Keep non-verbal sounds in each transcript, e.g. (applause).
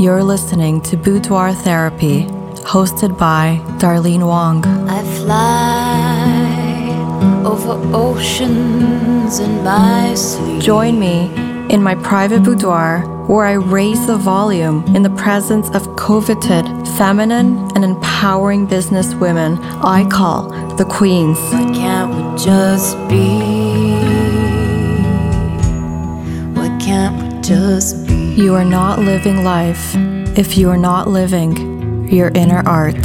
You're listening to Boudoir Therapy, hosted by Darlene Wong. I fly over oceans in my sleep. Join me in my private boudoir where I raise the volume in the presence of coveted, feminine, and empowering business women I call the queens. Why can't we just be? Why can't we just be? You are not living life if you are not living your inner art.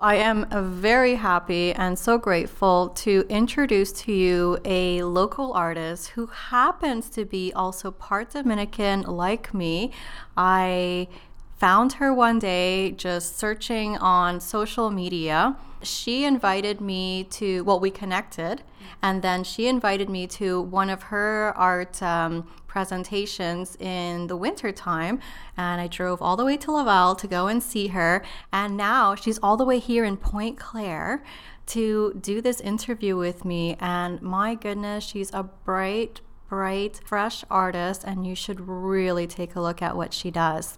I am very happy and so grateful to introduce to you a local artist who happens to be also part Dominican, like me. I found her one day just searching on social media. She invited me to, well, we connected, and then she invited me to one of her art um, presentations in the wintertime. And I drove all the way to Laval to go and see her. And now she's all the way here in Pointe Claire to do this interview with me. And my goodness, she's a bright, bright, fresh artist, and you should really take a look at what she does.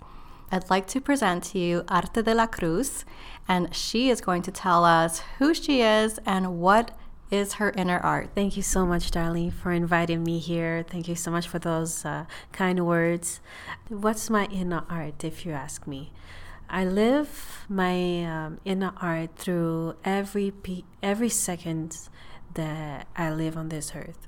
I'd like to present to you Arte de la Cruz, and she is going to tell us who she is and what is her inner art. Thank you so much, Darlene, for inviting me here. Thank you so much for those uh, kind words. What's my inner art, if you ask me? I live my um, inner art through every pe- every second that I live on this earth.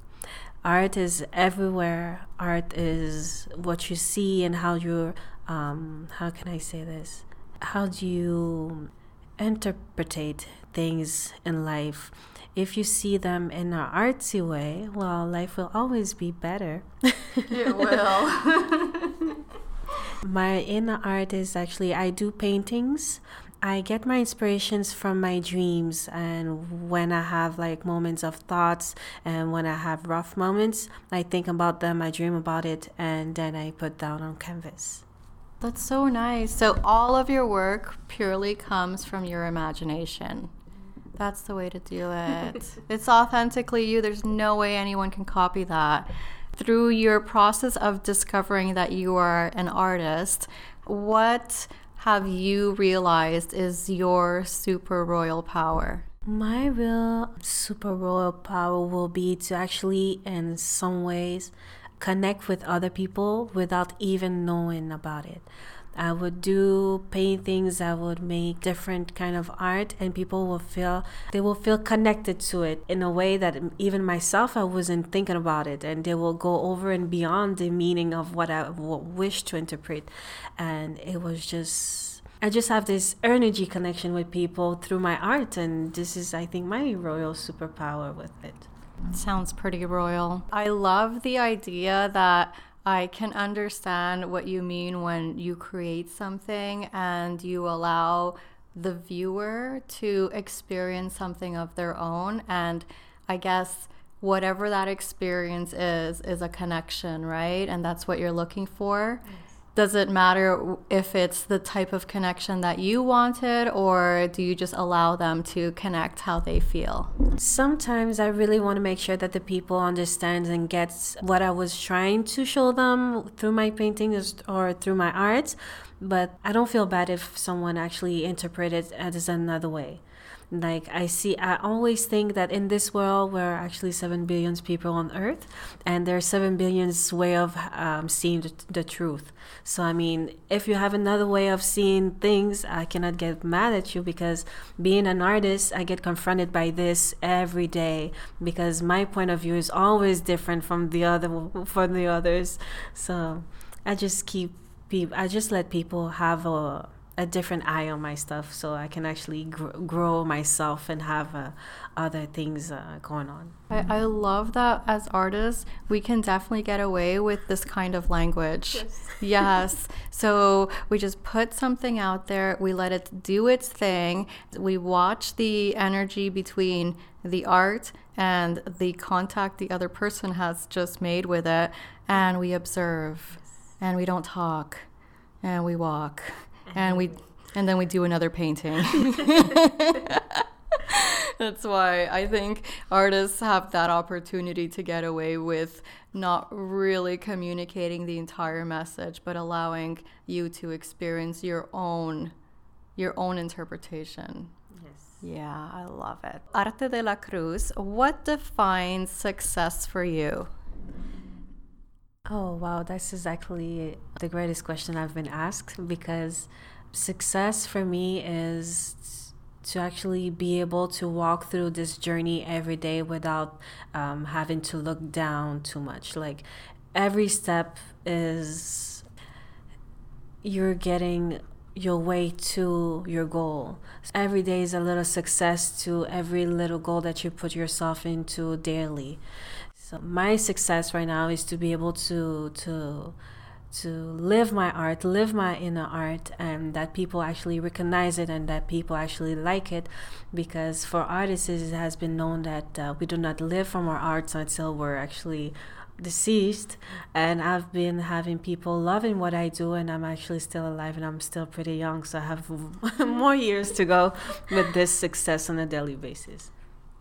Art is everywhere. Art is what you see and how you um, how can I say this? How do you interpretate things in life? If you see them in an artsy way, well, life will always be better. It (laughs) will. (laughs) my inner art is actually I do paintings. I get my inspirations from my dreams and when I have like moments of thoughts and when I have rough moments, I think about them, I dream about it and then I put down on canvas. That's so nice. So, all of your work purely comes from your imagination. That's the way to do it. (laughs) it's authentically you. There's no way anyone can copy that. Through your process of discovering that you are an artist, what have you realized is your super royal power? My real super royal power will be to actually, in some ways, connect with other people without even knowing about it. I would do paintings, I would make different kind of art and people will feel they will feel connected to it in a way that even myself I wasn't thinking about it and they will go over and beyond the meaning of what I wish to interpret and it was just I just have this energy connection with people through my art and this is I think my royal superpower with it. Sounds pretty royal. I love the idea that I can understand what you mean when you create something and you allow the viewer to experience something of their own. And I guess whatever that experience is, is a connection, right? And that's what you're looking for. Yes does it matter if it's the type of connection that you wanted or do you just allow them to connect how they feel? Sometimes i really want to make sure that the people understand and get what i was trying to show them through my paintings or through my art but i don't feel bad if someone actually interprets it as another way like i see i always think that in this world we're actually 7 billion people on earth and there's 7 billions way of um, seeing the, the, truth. So i mean if you have another way of seeing things i cannot get mad at you because being an artist i get confronted by this every day because my point of view is always different from the other from the others. So i just keep i just let people have a a different eye on my stuff so I can actually gr- grow myself and have uh, other things uh, going on. I, I, love that as artists, we can definitely get away with this kind of language. Yes. yes. (laughs) So we just put something out there, we let it do its thing, we watch the energy between the art and the contact the other person has just made with it, and we observe and we don't talk and we walk and we and then we do another painting. (laughs) That's why I think artists have that opportunity to get away with not really communicating the entire message, but allowing you to experience your own your own interpretation. Yes. Yeah, I love it. Arte de la Cruz, what defines success for you? Oh, wow. That's exactly the greatest question I've been asked because success for me is to actually be able to walk through this journey every day without um, having to look down too much. Like every step is you're getting your way to your goal. Every day is a little success to every little goal that you put yourself into daily. So my success right now is to be able to to to live my art, live my inner art, and that people actually recognize it and that people actually like it. Because for artists, it has been known that uh, we do not live from our arts until we're actually deceased and I've been having people loving what I do and I'm actually still alive and I'm still pretty young so I have (laughs) more years to go with this success on a daily basis.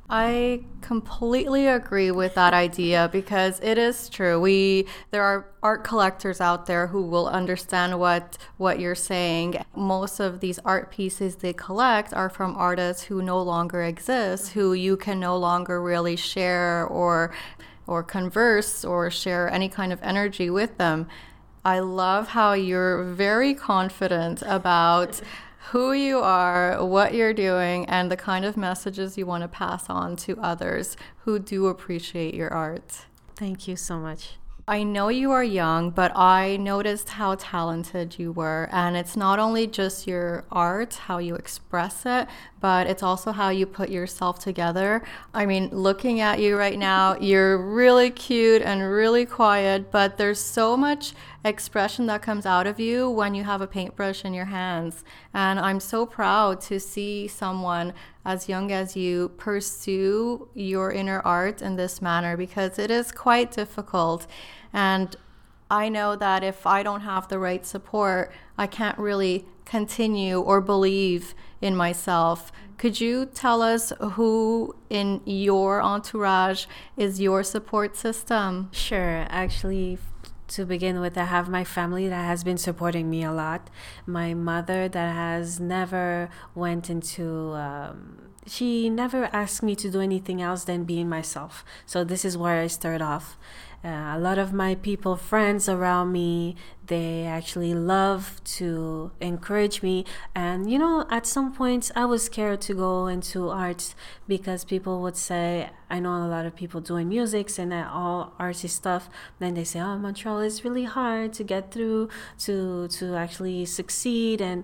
I completely agree with that idea because it is true. We there are art collectors out there who will understand what what you're saying. Most of these art pieces they collect are from artists who no longer exist, who you can no longer really share or or converse or share any kind of energy with them. I love how you're very confident about who you are, what you're doing, and the kind of messages you want to pass on to others who do appreciate your art. Thank you so much. I know you are young, but I noticed how talented you were. And it's not only just your art, how you express it, but it's also how you put yourself together. I mean, looking at you right now, you're really cute and really quiet, but there's so much expression that comes out of you when you have a paintbrush in your hands. And I'm so proud to see someone as young as you pursue your inner art in this manner because it is quite difficult. And I know that if I don't have the right support, I can't really continue or believe in myself. Could you tell us who in your entourage is your support system? Sure. Actually, to begin with, I have my family that has been supporting me a lot. My mother that has never went into. Um, she never asked me to do anything else than being myself. So this is where I start off. Uh, a lot of my people, friends around me, they actually love to encourage me. And you know, at some points, I was scared to go into arts because people would say, I know a lot of people doing music and all artsy stuff. Then they say, "Oh, Montreal is really hard to get through, to to actually succeed." And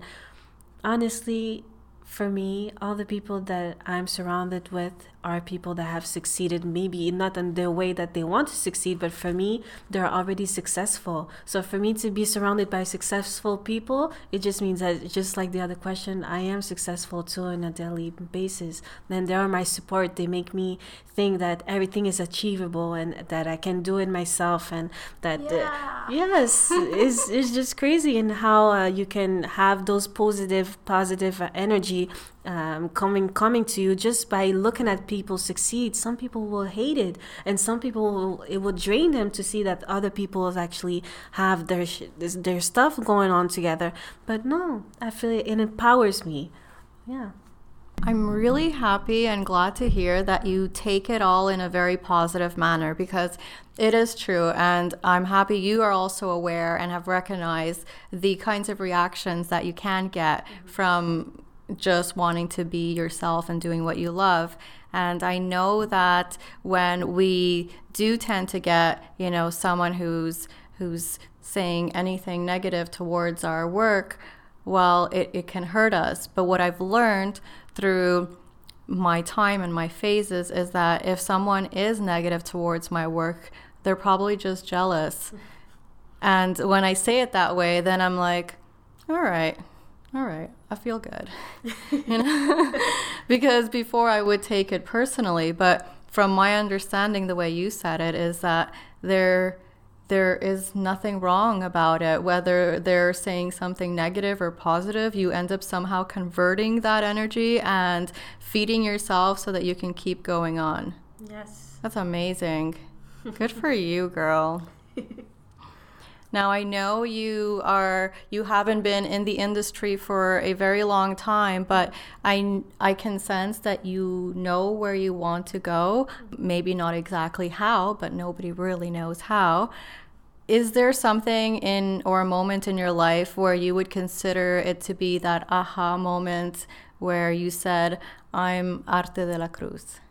honestly, for me, all the people that I'm surrounded with are people that have succeeded, maybe not in the way that they want to succeed, but for me, they're already successful. So for me to be surrounded by successful people, it just means that just like the other question, I am successful too on a daily basis. Then they are my support. They make me think that everything is achievable and that I can do it myself and that yeah. uh, yes, it's, (laughs) it's just crazy and how uh, you can have those positive, positive energy um, coming coming to you just by looking at people succeed. Some people will hate it, and some people will, it will drain them to see that other people actually have their their stuff going on together. But no, I feel it, it empowers me. Yeah. I'm really happy and glad to hear that you take it all in a very positive manner because it is true. And I'm happy you are also aware and have recognized the kinds of reactions that you can get from just wanting to be yourself and doing what you love. And I know that when we do tend to get, you know, someone who's who's saying anything negative towards our work, well, it, it can hurt us. But what I've learned through my time and my phases is that if someone is negative towards my work, they're probably just jealous. (laughs) And when I say it that way, then I'm like, all right, all right, I feel good. (laughs) you know? (laughs) because before I would take it personally, but from my understanding, the way you said it is that they're there is nothing wrong about it. Whether they're saying something negative or positive, you end up somehow converting that energy and feeding yourself so that you can keep going on. Yes. That's amazing. Good for (laughs) you, girl. Now I know you are you haven't been in the industry for a very long time, but I I can sense that you know where you want to go. Maybe not exactly how, but nobody really knows how. Is there something in or a moment in your life where you would consider it to be that aha moment where you said, I'm Arte de la Cruz?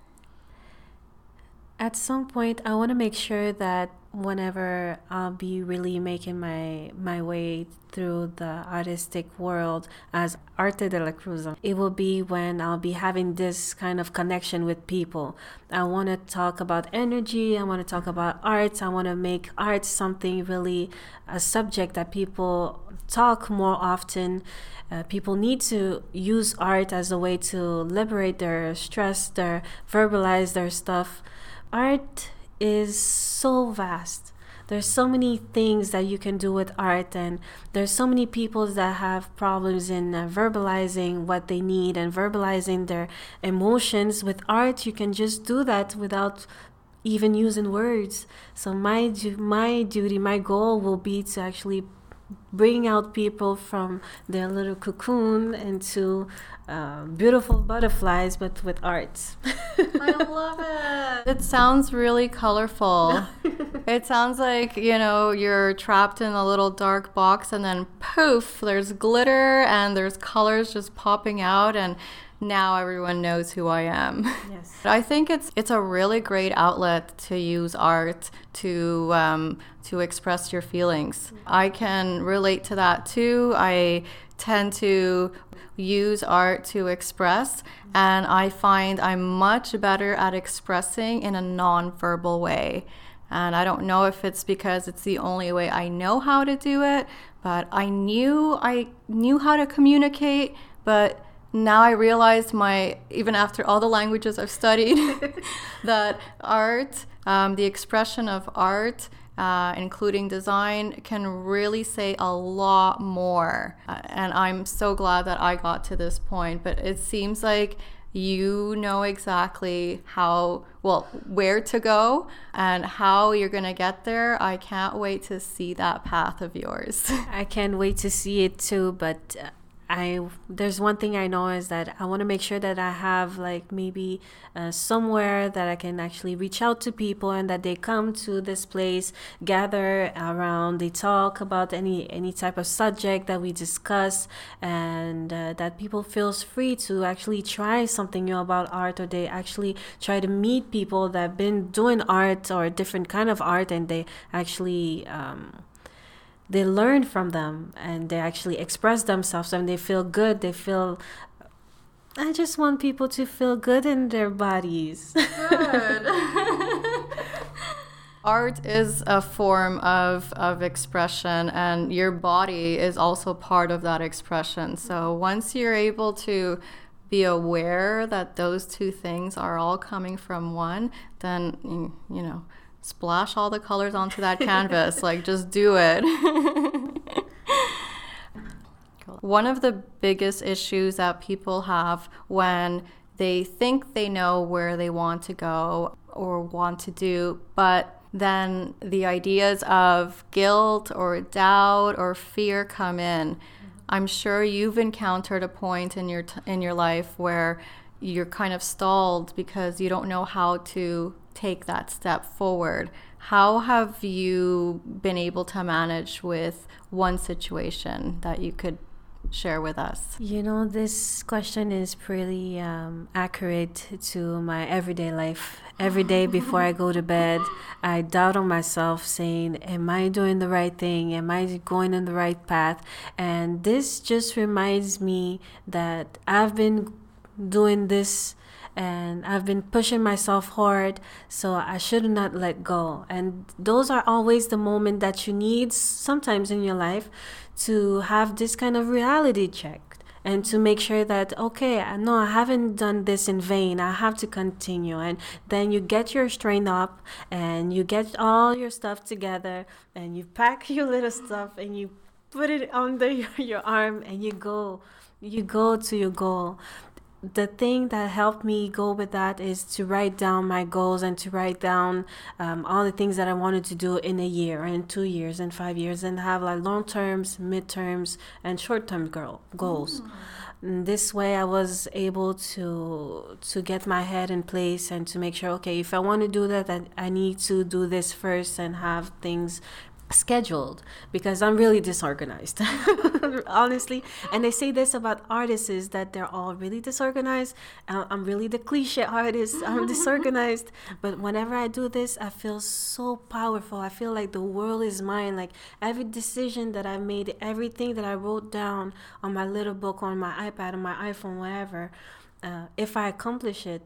At some point, I want to make sure that whenever I'll be really making my my way through the artistic world as Arte de la Cruz, it will be when I'll be having this kind of connection with people. I want to talk about energy, I want to talk about arts, I want to make art something really a subject that people talk more often. Uh, people need to use art as a way to liberate their stress, their verbalize their stuff. Art is so vast. There's so many things that you can do with art, and there's so many people that have problems in uh, verbalizing what they need and verbalizing their emotions. With art, you can just do that without even using words. So my du- my duty, my goal will be to actually bring out people from their little cocoon into uh, beautiful butterflies, but with art. (laughs) I love it. It sounds really colorful. (laughs) it sounds like, you know, you're trapped in a little dark box and then poof, there's glitter and there's colors just popping out and now everyone knows who I am. Yes. (laughs) I think it's it's a really great outlet to use art to um, to express your feelings. I can relate to that too. I tend to use art to express, and I find I'm much better at expressing in a non-verbal way. And I don't know if it's because it's the only way I know how to do it, but I knew I knew how to communicate, but now I realize my even after all the languages I've studied (laughs) that art, um, the expression of art, uh, including design, can really say a lot more. Uh, and I'm so glad that I got to this point. But it seems like you know exactly how well where to go and how you're going to get there i can't wait to see that path of yours (laughs) I can't wait to see it too, but uh, I there's one thing I know is that I want to make sure that I have like maybe uh, somewhere that I can actually reach out to people and that they come to this place, gather around, they talk about any any type of subject that we discuss, and uh, that people feels free to actually try something new about art, or they actually try to meet people that have been doing art or different kind of art, and they actually. Um, they learn from them and they actually express themselves and they feel good they feel i just want people to feel good in their bodies (laughs) good. (laughs) Art is a form of, of expression, and your body is also part of that expression. So once you're able to be aware that those two things are all coming from one, then, you you know, splash all the colors onto that canvas. like, just do it. (laughs) One of the biggest issues that people have when they think they know where they want to go or want to do, but then the ideas of guilt or doubt or fear come in. I'm sure you've encountered a point in your t- in your life where you're kind of stalled because you don't know how to take that step forward. How have you been able to manage with one situation that you could share with us? You know, this question is pretty um, accurate to my everyday life. Every day before I go to bed, I doubt on myself, saying, Am I doing the right thing? Am I going in the right path? And this just reminds me that I've been doing this and I've been pushing myself hard, so I should not let go. And those are always the moment that you need sometimes in your life to have this kind of reality check and to make sure that okay no i haven't done this in vain i have to continue and then you get your strength up and you get all your stuff together and you pack (laughs) your little stuff and you put it under (laughs) your, your arm and you go you go to your goal the thing that helped me go with that is to write down my goals and to write down um, all the things that I wanted to do in a year and two years and five years and have like long terms, mid terms, and short term goals. Mm. And this way, I was able to to get my head in place and to make sure, okay, if I want to do that, I, I need to do this first and have things scheduled because I'm really disorganized, (laughs) honestly. And they say this about artists is that they're all really disorganized. Uh, I'm really the cliche artist. I'm (laughs) disorganized. But whenever I do this, I feel so powerful. I feel like the world is mine. Like every decision that I made, everything that I wrote down on my little book, on my iPad, on my iPhone, whatever, uh, if I accomplish it,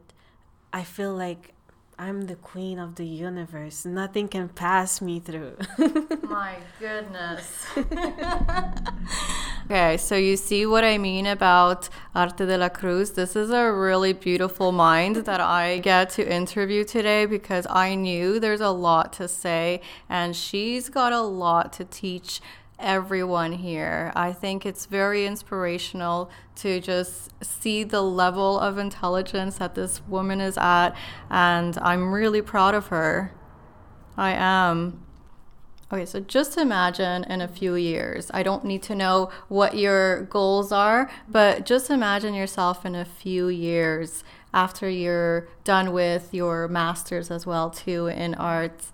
I feel like I'm the queen of the universe. Nothing can pass me through. (laughs) My goodness. (laughs) okay, so you see what I mean about Arte de la Cruz. This is a really beautiful mind that I get to interview today because I knew there's a lot to say, and she's got a lot to teach everyone here. I think it's very inspirational to just see the level of intelligence that this woman is at, and I'm really proud of her. I am. Okay, so just imagine in a few years. I don't need to know what your goals are, but just imagine yourself in a few years after you're done with your masters as well too in arts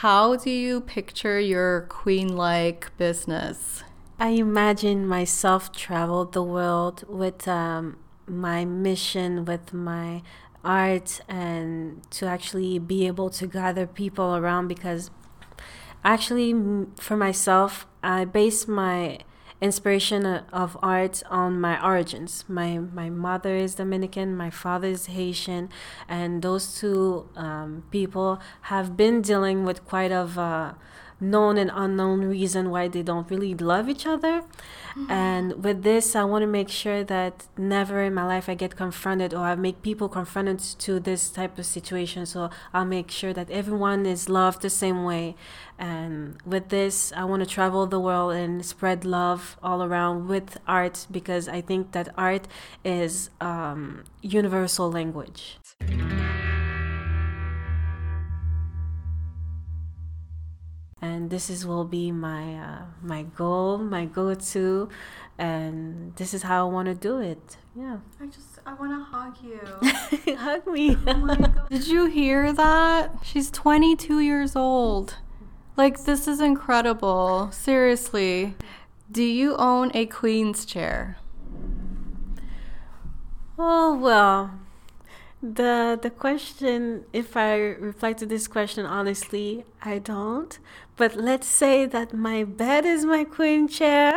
how do you picture your queen like business? I imagine myself travel the world with um, my mission, with my art, and to actually be able to gather people around because actually, for myself, I base my inspiration of art on my origins. My my mother is Dominican, my father is Haitian, and those two um, people have been dealing with quite of a known and unknown reason why they don't really love each other. Mm-hmm. And with this, I want to make sure that never in my life I get confronted or I make people confronted to this type of situation. So I'll make sure that everyone is loved the same way. And with this, I want to travel the world and spread love all around with art because I think that art is um, universal language. And this is will be my uh, my goal, my go-to, and this is how I want to do it. Yeah. I just I want to hug you. (laughs) hug me. Oh (laughs) Did you hear that? She's 22 years old. Like this is incredible. Seriously. Do you own a queen's chair? Oh well, the the question if i reply to this question honestly i don't but let's say that my bed is my queen chair.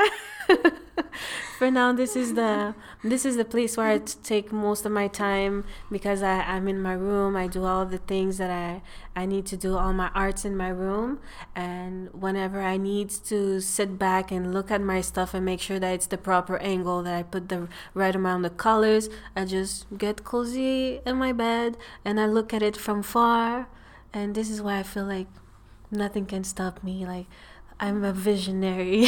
(laughs) For now this is the this is the place where i take most of my time because I, i'm in my room. I do all the things that i i need to do all my arts in my room. And whenever i need to sit back and look at my stuff and make sure that it's the proper angle that i put the right amount of colors i just get cozy in my bed and i look at it from far. And this is why i feel like nothing can stop me. Like I'm a visionary.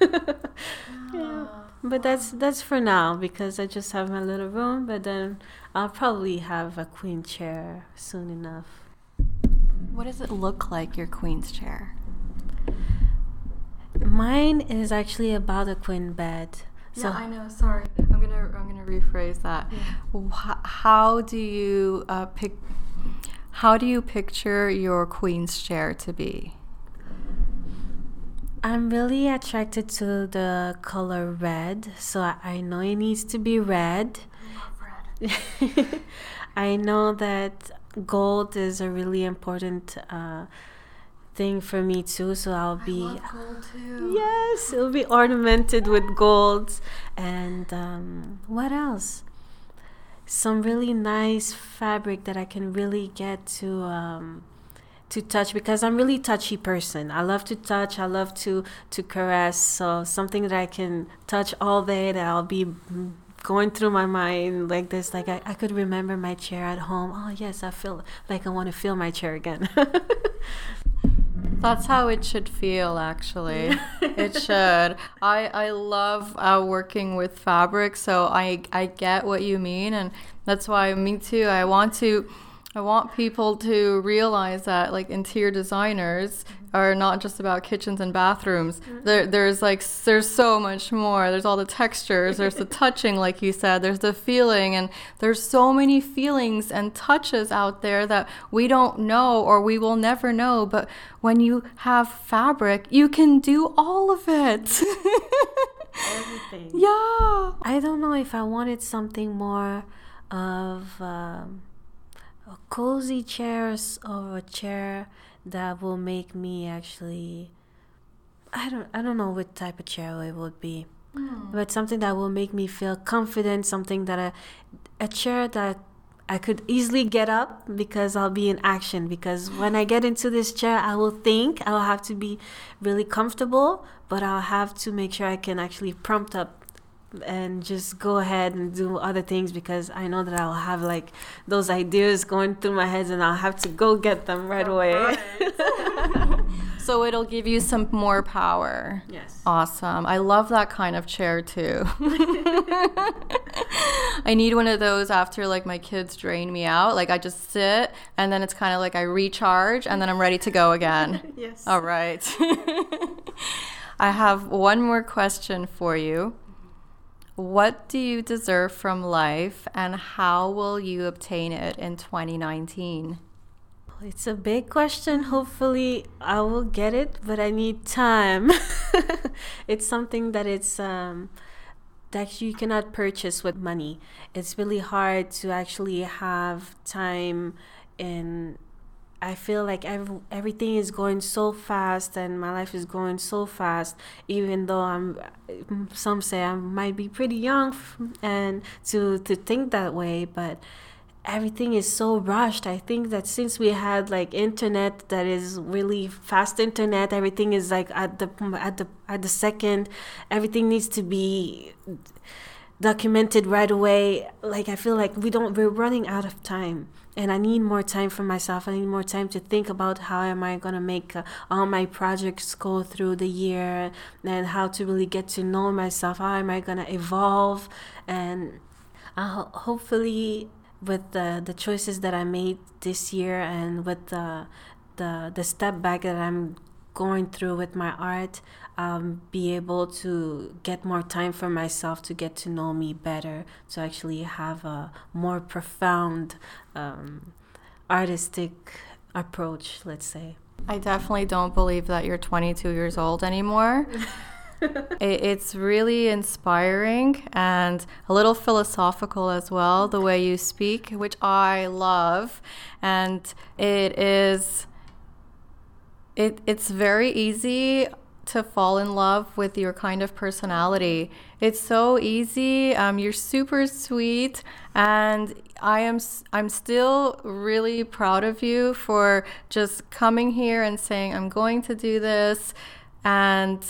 (laughs) yeah. But that's that's for now because I just have my little room. But then I'll probably have a queen chair soon enough. What does it look like, your queen's chair? Mine is actually about a queen bed. So yeah, I know. Sorry, I'm gonna I'm gonna rephrase that. Yeah. How do you uh, pick? How do you picture your queen's chair to be? I'm really attracted to the color red, so I know it needs to be red. red. (laughs) I know that gold is a really important uh, thing for me too, so I'll be. Yes, it'll be ornamented with gold. And um, what else? Some really nice fabric that I can really get to um, to touch because I'm really touchy person. I love to touch. I love to to caress. So something that I can touch all day that I'll be going through my mind like this like I, I could remember my chair at home oh yes i feel like i want to feel my chair again (laughs) That's how it should feel, actually. (laughs) it should. I I love uh, working with fabric, so I I get what you mean, and that's why me too. I want to. I want people to realize that like interior designers are not just about kitchens and bathrooms. There, there's like there's so much more. There's all the textures. There's the (laughs) touching, like you said. There's the feeling, and there's so many feelings and touches out there that we don't know or we will never know. But when you have fabric, you can do all of it. everything (laughs) yeah. i don't know if i wanted something more of um, a cozy chairs or a chair that will make me actually i don't i don't know what type of chair it would be hmm. but something that will make me feel confident something that I, a chair that I could easily get up because I'll be in action. Because when I get into this chair, I will think I'll have to be really comfortable, but I'll have to make sure I can actually prompt up and just go ahead and do other things because I know that I'll have like those ideas going through my head and I'll have to go get them right away. (laughs) So it'll give you some more power. yes. Awesome. I love that kind of chair too. (laughs) I need one of those after like my kids drain me out. Like I just sit and then it's kind of like I recharge and then I'm ready to go again. (laughs) Yes. All right. I have one more question for you. What do you deserve from life and how will you obtain it in 2019? It's a big question. Hopefully, I will get it, but I need time. (laughs) it's something that it's um, that you cannot purchase with money. It's really hard to actually have time and I feel like every, everything is going so fast and my life is going so fast even though I'm some say I might be pretty young and to to think that way but everything is so rushed. I think that since we had like internet that is really fast internet everything is like at the at the at the second everything needs to be documented right away. Like i feel like we don't we're running out of time and i need more time for myself. I need more time to think about how am i to make uh, all my projects go through the year and how to really get to know myself. How am i to evolve? And hopefully with the the choices that I made this year and with the the the step back that I'm going through with my art, um, be able to get more time for myself to get to know me better, to actually have a more profound um, artistic approach, let's say. I definitely don't believe that you're 22 years old anymore. (laughs) it's really inspiring and a little philosophical as well, the way you speak, which I love. And it is, it, it's very easy to fall in love with your kind of personality. It's so easy. Um, you're super sweet, and I am. I'm still really proud of you for just coming here and saying I'm going to do this, and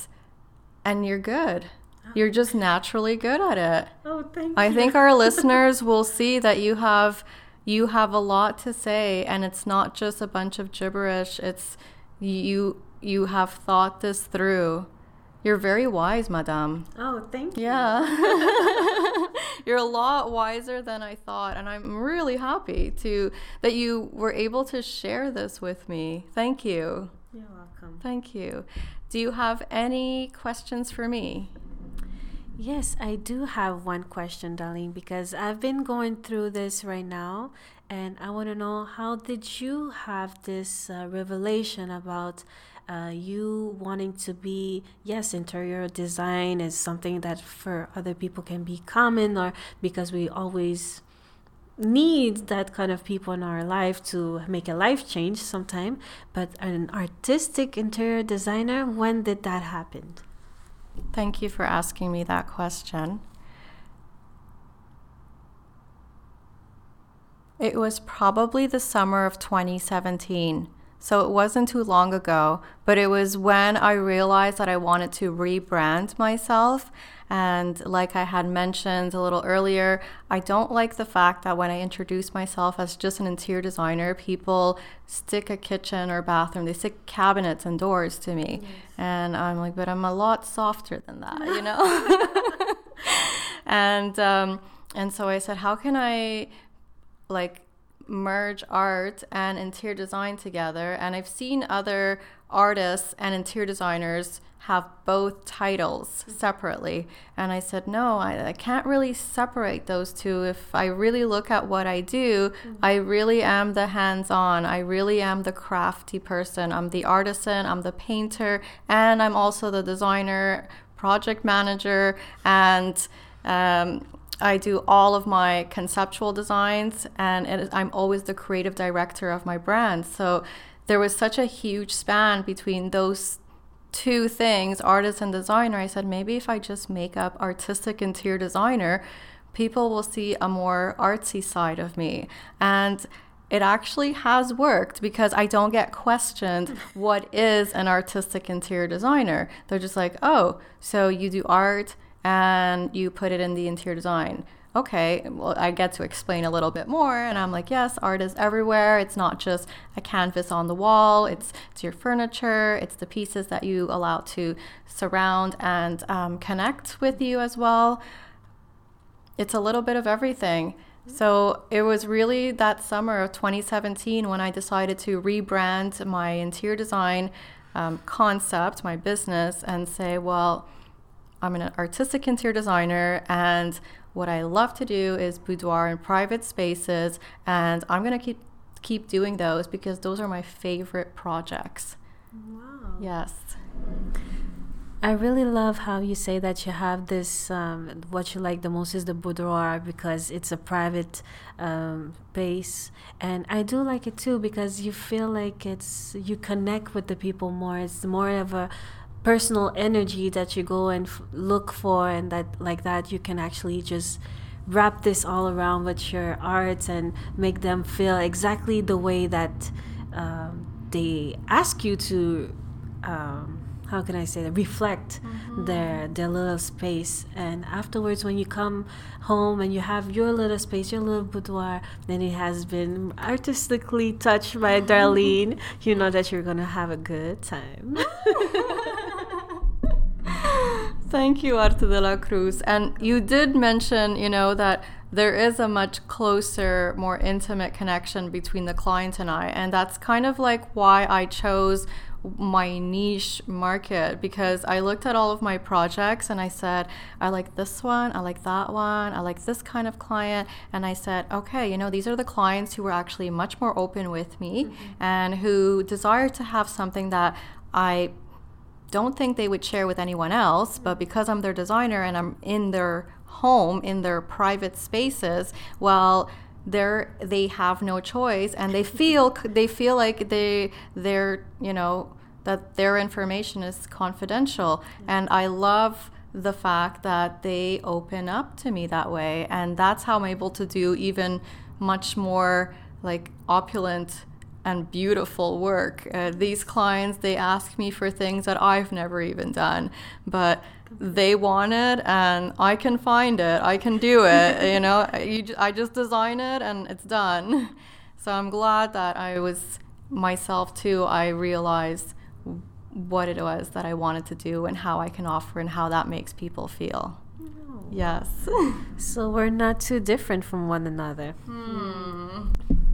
and you're good. You're just naturally good at it. Oh, thank you. I think our (laughs) listeners will see that you have you have a lot to say and it's not just a bunch of gibberish. It's you you have thought this through. You're very wise, madame. Oh, thank you. Yeah. (laughs) (laughs) You're a lot wiser than I thought and I'm really happy to that you were able to share this with me. Thank you. You're welcome. Thank you. Do you have any questions for me? Yes, I do have one question, darling, because I've been going through this right now, and I want to know how did you have this uh, revelation about uh, you wanting to be yes, interior design is something that for other people can be common, or because we always need that kind of people in our life to make a life change sometime. But an artistic interior designer, when did that happen? Thank you for asking me that question. It was probably the summer of 2017 So it wasn't too long ago, but it was when I realized that I wanted to rebrand myself. And like I had mentioned a little earlier, I don't like the fact that when I introduce myself as just an interior designer, people stick a kitchen or bathroom, they stick cabinets and doors to me. Yes. And I'm like, but I'm a lot softer than that, you know? (laughs) (laughs) and, um, and so I said, how can I like merge art and interior design together. And I've seen other artists and interior designers have both titles separately. And I said, no, I, I, can't really separate those two. If I really look at what I do, mm-hmm. I really am the hands on, I really am the crafty person. I'm the artisan, I'm the painter, and I'm also the designer, project manager, and um, I do all of my conceptual designs, and I'm always the creative director of my brand. So there was such a huge span between those two things, artist and designer. I said, maybe if I just make up artistic interior designer, people will see a more artsy side of me. And it actually has worked because I don't get questioned what is an artistic interior designer. They're just like, oh, so you do art, and you put it in the interior design. Okay, well, I get to explain a little bit more, and I'm like, yes, art is everywhere. It's not just a canvas on the wall. It's it's your furniture. It's the pieces that you allow to surround and um, connect with you as well. It's a little bit of everything. So it was really that summer of 2017 when I decided to rebrand my interior design um, concept, my business, and say, well I'm an artistic interior designer, and what I love to do is boudoir in private spaces, and I'm gonna keep keep doing those because those are my favorite projects. Wow. Yes. I really love how you say that you have this. Um, what you like the most is the boudoir because it's a private um, base, and I do like it too because you feel like it's you connect with the people more. It's more of a personal energy that you go and f- look for and that like that you can actually just wrap this all around with your arts and make them feel exactly the way that um, they ask you to um, how can I say that reflect mm-hmm. their their little space and afterwards when you come home and you have your little space your little boudoir then it has been artistically touched by (laughs) Darlene you know that you're gonna have a good time (laughs) Thank you, Arte de la Cruz. And you did mention, you know, that there is a much closer, more intimate connection between the client and I. And that's kind of like why I chose my niche market because I looked at all of my projects and I said, I like this one, I like that one, I like this kind of client. And I said, okay, you know, these are the clients who were actually much more open with me mm-hmm. and who desire to have something that I don't think they would share with anyone else, but because I'm their designer and I'm in their home, in their private spaces, well, they're they have no choice and they feel they feel like they they're you know that their information is confidential. And i love the fact that they open up to me that way. And that's how i'm able to do even much more like opulent and beautiful work. Uh, these clients, they ask me for things that I've never even done, but they want it and I can find it. I can do it. (laughs) you know, you, I just design it and it's done. (laughs) So I'm glad that I was myself too. I realized what it was that I wanted to do and how I can offer and how that makes people feel. Oh. Yes. (laughs) so we're not too different from one another. Hmm.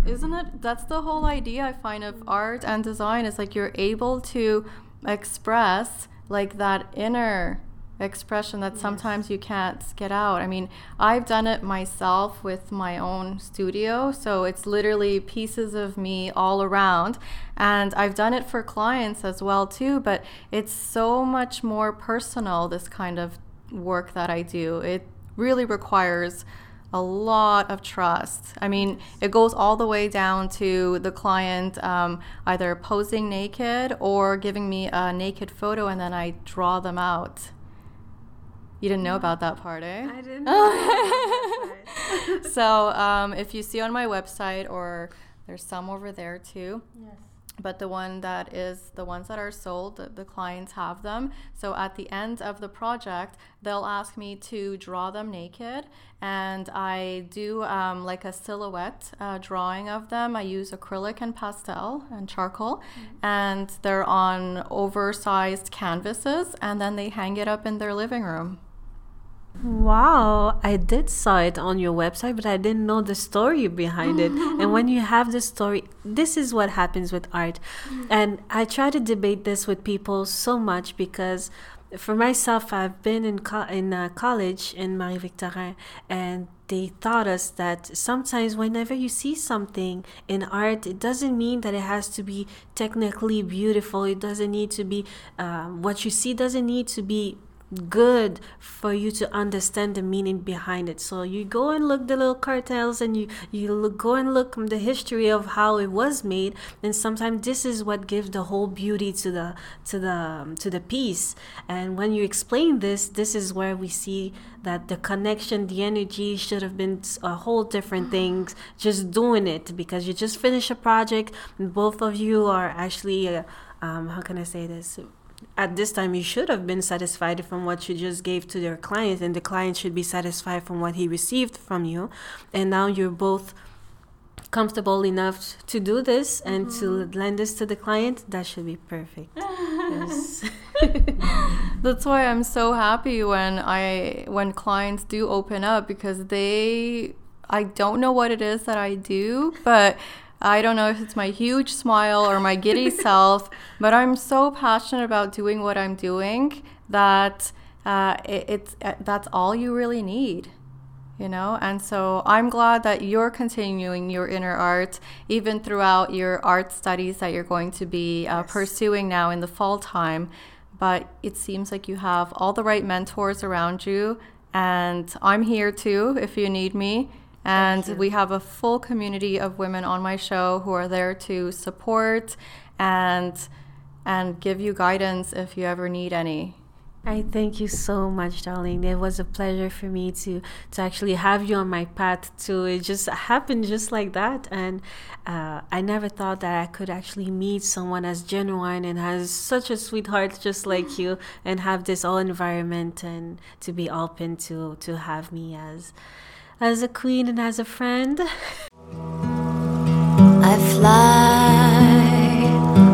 Isn't it? That's the whole idea I find of art and design is like you're able to express like that inner expression that yes. sometimes you can't get out. I mean, I've done it myself with my own studio, so it's literally pieces of me all around, and I've done it for clients as well too, but it's so much more personal this kind of work that I do. It really requires a lot of trust. I mean, it goes all the way down to the client um, either posing naked or giving me a naked photo and then I draw them out. You didn't know about that part, eh? I didn't. (laughs) so, um, if you see on my website, or there's some over there too. Yes. But the one that is the ones that are sold the, the, clients have them. So at the end of the project they'll ask me to draw them naked and i do um, like a silhouette uh, drawing of them. I use acrylic and pastel and charcoal mm-hmm. and they're on oversized canvases and then they hang it up in their living room Wow, I did saw it on your website, but I didn't know the story behind it. (laughs) and when you have the story, this is what happens with art. And I try to debate this with people so much because for myself, I've been in co- in uh, college in Marie Victorin, and they taught us that sometimes whenever you see something in art, it doesn't mean that it has to be technically beautiful. It doesn't need to be uh, what you see doesn't need to be good for you to understand the meaning behind it. So you go and look the little cartels and you you look, go and look the history of how it was made and sometimes this is what gives the whole beauty to the to the um, to the piece. And when you explain this, this is where we see that the connection, the energy should have been a whole different things just doing it because you just finished a project and both of you are actually uh, um, how can I say this at this time you should have been satisfied from what you just gave to your client and the client should be satisfied from what he received from you. And now you're both comfortable enough to do this and mm-hmm. to lend this to the client that should be perfect. Yes. (laughs) That's why i'm so happy when i when clients do open up because they i don't know what it is that i do but I don't know if it's my huge smile or my giddy (laughs) self, but I'm so passionate about doing what I'm doing that uh, it, it's uh, that's all you really need, you know. And so I'm glad that you're continuing your inner art even throughout your art studies that you're going to be uh, yes. pursuing now in the fall time. But it seems like you have all the right mentors around you, and I'm here too if you need me and we have a full community of women on my show who are there to support and and give you guidance if you ever need any. I thank you so much, darling. It was a pleasure for me to to actually have you on my path too. It just happened just like that, and uh, I never thought that I could actually meet someone as genuine and has such a sweetheart just like you, and have this all environment and to be open to to have me as as a queen and as a friend. I fly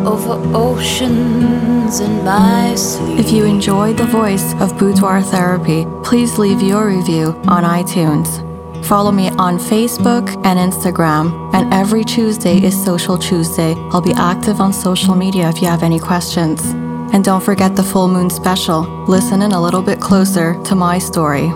over oceans in my sleep. If you enjoyed the voice of Boudoir Therapy, please leave your review on iTunes. Follow me on Facebook and Instagram, and every Tuesday is Social Tuesday. I'll be active on social media if you have any questions. And don't forget the full moon special. Listen in a little bit closer to my story.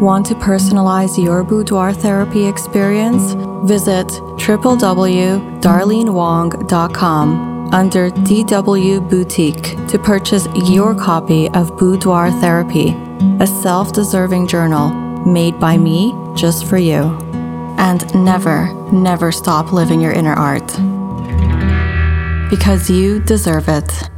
Want to personalize your boudoir therapy experience? Visit www.darlenewong.com under DW Boutique to purchase your copy of Boudoir Therapy, a self deserving journal made by me just for you. And never, never stop living your inner art. Because you deserve it.